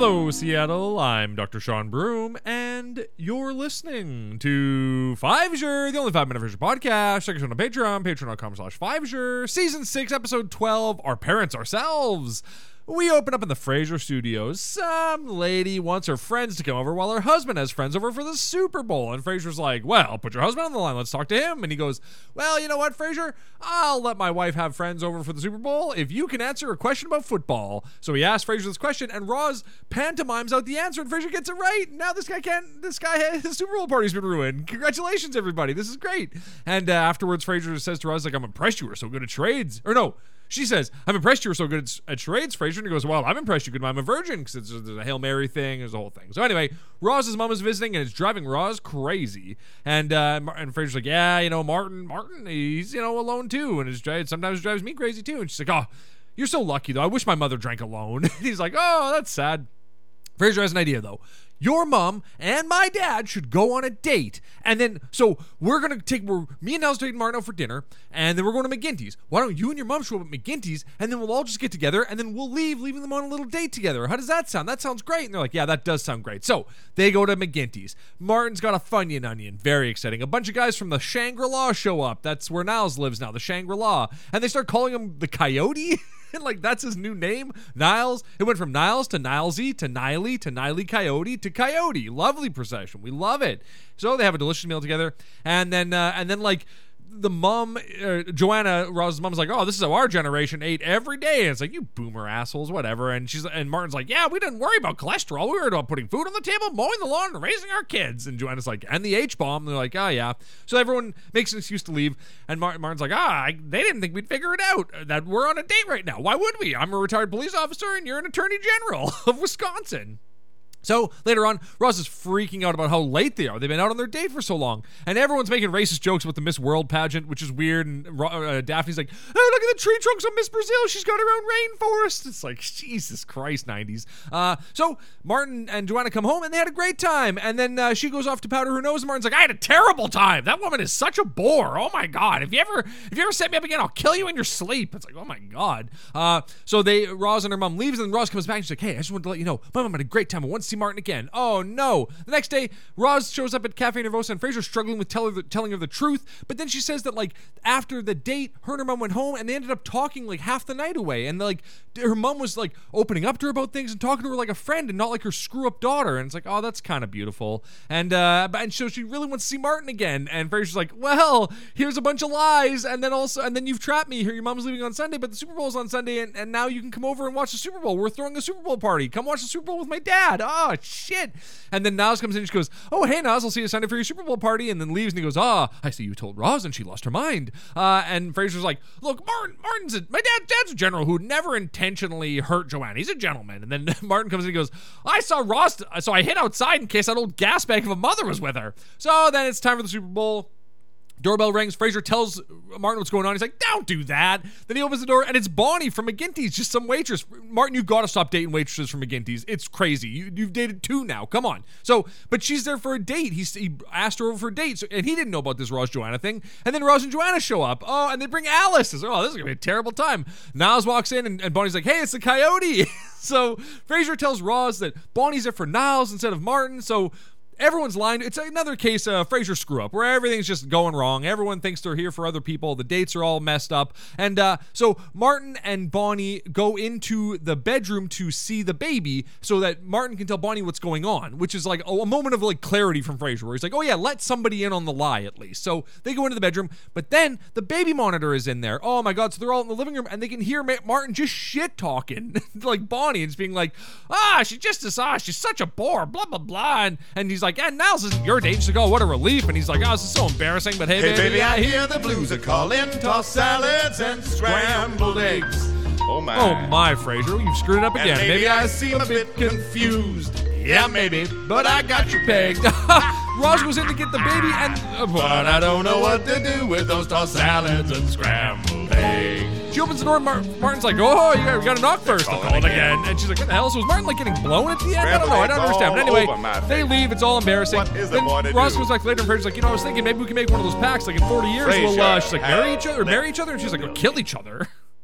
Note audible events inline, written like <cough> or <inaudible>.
Hello, Seattle. I'm Dr. Sean Broom, and you're listening to Fivesier, the only five minute version podcast. Check us out on Patreon, patreon.com slash fivesier. Season 6, episode 12, Our Parents Ourselves. We open up in the Frasier studios. Some lady wants her friends to come over while her husband has friends over for the Super Bowl. And Frasier's like, Well, put your husband on the line. Let's talk to him. And he goes, Well, you know what, Frasier? I'll let my wife have friends over for the Super Bowl if you can answer a question about football. So he asks Frasier this question, and Roz pantomimes out the answer, and Frasier gets it right. Now this guy can't, this guy, <laughs> his Super Bowl party's been ruined. Congratulations, everybody. This is great. And uh, afterwards, Frasier says to Roz, like, I'm impressed you were so good at trades. Or no, she says, I'm impressed you were so good at, at charades, Frasier. And he goes, Well, I'm impressed you could I'm a virgin because there's a Hail Mary thing. There's a whole thing. So anyway, Roz's mom is visiting and it's driving Roz crazy. And uh, and Frasier's like, Yeah, you know, Martin, Martin, he's, you know, alone too. And it sometimes drives me crazy too. And she's like, Oh, you're so lucky though. I wish my mother drank alone. <laughs> he's like, Oh, that's sad. Frasier has an idea though your mom and my dad should go on a date. And then, so we're to take, we're, me and Niles taking Martin out for dinner, and then we're going to McGinty's. Why don't you and your mom show up at McGinty's, and then we'll all just get together, and then we'll leave, leaving them on a little date together. How does that sound? That sounds great. And they're like, yeah, that does sound great. So they go to McGinty's. Martin's got a Funyun onion. Very exciting. A bunch of guys from the Shangri La show up. That's where Niles lives now, the Shangri La. And they start calling him the Coyote. <laughs> <laughs> like that's his new name, Niles. It went from Niles to Nilesy to Niley to Niley Coyote to Coyote. Lovely procession. We love it. So they have a delicious meal together, and then uh, and then like the mom, uh, Joanna Roz's mom's like, "Oh, this is how our generation ate every day." And it's like, "You boomer assholes, whatever." And she's and Martin's like, "Yeah, we didn't worry about cholesterol. We were about putting food on the table, mowing the lawn, and raising our kids." And Joanna's like, "And the H bomb." They're like, "Oh yeah." So everyone makes an excuse to leave, and Martin, Martin's like, "Ah, I, they didn't think we'd figure it out that we're on a date right now. Why would we? I'm a retired police officer, and you're an attorney general <laughs> of Wisconsin." So later on, Roz is freaking out about how late they are. They've been out on their date for so long, and everyone's making racist jokes about the Miss World pageant, which is weird. And uh, Daphne's like, "Oh, look at the tree trunks on Miss Brazil. She's got her own rainforest." It's like Jesus Christ, '90s. Uh, so Martin and Joanna come home, and they had a great time. And then uh, she goes off to powder her nose, and Martin's like, "I had a terrible time. That woman is such a bore. Oh my god. If you ever, if you ever set me up again, I'll kill you in your sleep." It's like, oh my god. Uh, so they, Roz and her mom leaves, and then Roz comes back. and She's like, "Hey, I just wanted to let you know, my mom, had a great time. I want to see Martin again." Oh no. The next day, Roz shows up at Cafe Nervosa and Frasier's struggling with tell the, telling her the truth. But then she says that like after the date, her and her mom went home and they ended up talking like half the night away. And like her mom was like opening up to her about things and talking to her like a friend and not like her screw up daughter. And it's like, oh, that's kind of beautiful. And uh, and so she really wants to see Martin again. And Frasier's like, well, here's a bunch of lies. And then also, and then you've trapped me here. Your mom's leaving on Sunday, but the Super Bowl's on Sunday, and, and now you can come over and watch the Super Bowl. We're throwing a Super Bowl party. Come watch the Super Bowl with my dad. Oh shit. And then Niles comes in and she goes, Oh, hey, Niles, I'll see you Sunday for your Super Bowl party. And then leaves and he goes, Ah, I see you told Roz and she lost her mind. Uh, and Frasier's like, Look, Martin, Martin's a, my dad, dad's a general who never intentionally hurt Joanne. He's a gentleman. And then <laughs> Martin comes in and goes, I saw Roz, so I hid outside in case that old gas bag of a mother was with her. So then it's time for the Super Bowl. Doorbell rings. Frasier tells Martin what's going on. He's like, "Don't do that." Then he opens the door, and it's Bonnie from McGinty's, just some waitress. Martin, you got to stop dating waitresses from McGinty's. It's crazy. You, have dated two now. Come on. So, but she's there for a date. He's, he asked her over for a date, so, and he didn't know about this Roz Joanna thing. And then Roz and Joanna show up. Oh, and they bring Alice. Says, "Oh, this is gonna be a terrible time." Niles walks in, and, and Bonnie's like, "Hey, it's the Coyote." <laughs> so Frasier tells Roz that Bonnie's there for Niles instead of Martin. So everyone's lying. It's another case of Frasier screw up where everything's just going wrong. Everyone thinks they're here for other people. The dates are all messed up. And uh, so Martin and Bonnie go into the bedroom to see the baby so that Martin can tell Bonnie what's going on, which is like a, a moment of like clarity from Frasier where he's like, oh yeah, let somebody in on the lie at least. So they go into the bedroom, but then the baby monitor is in there. Oh my God. So they're all in the living room and they can hear Martin just shit talking <laughs> like Bonnie and being like, ah, she just is, ah, she's such a bore, blah, blah, blah. And, and he's like, like, yeah, Niles isn't your age to go. What a relief. And he's like, oh, this is so embarrassing. But hey, hey baby, baby, I hear the blues are calling. Tossed salads and scrambled eggs. Oh my. Oh my, Frasier, you've screwed it up again. And maybe, maybe I seem a bit confused. Yeah, maybe, but I got you pegged. <laughs> Roz goes in to get the baby, and uh, but I don't know what to do with those tossed salads and scrambled eggs. She opens the door. Mar- Martin's like, "Oh, you got, to knock first. Call it again." And she's like, "What the hell?" So was Martin like getting blown at the end? I don't know. I don't understand. But anyway, they leave. It's all embarrassing. What is then Roz goes like later, and Frasier's like, "You know, I was thinking maybe we can make one of those packs. Like in 40 years, we'll." Uh, she's like, "Marry each other, or marry each other," and she's like, "Go kill each other."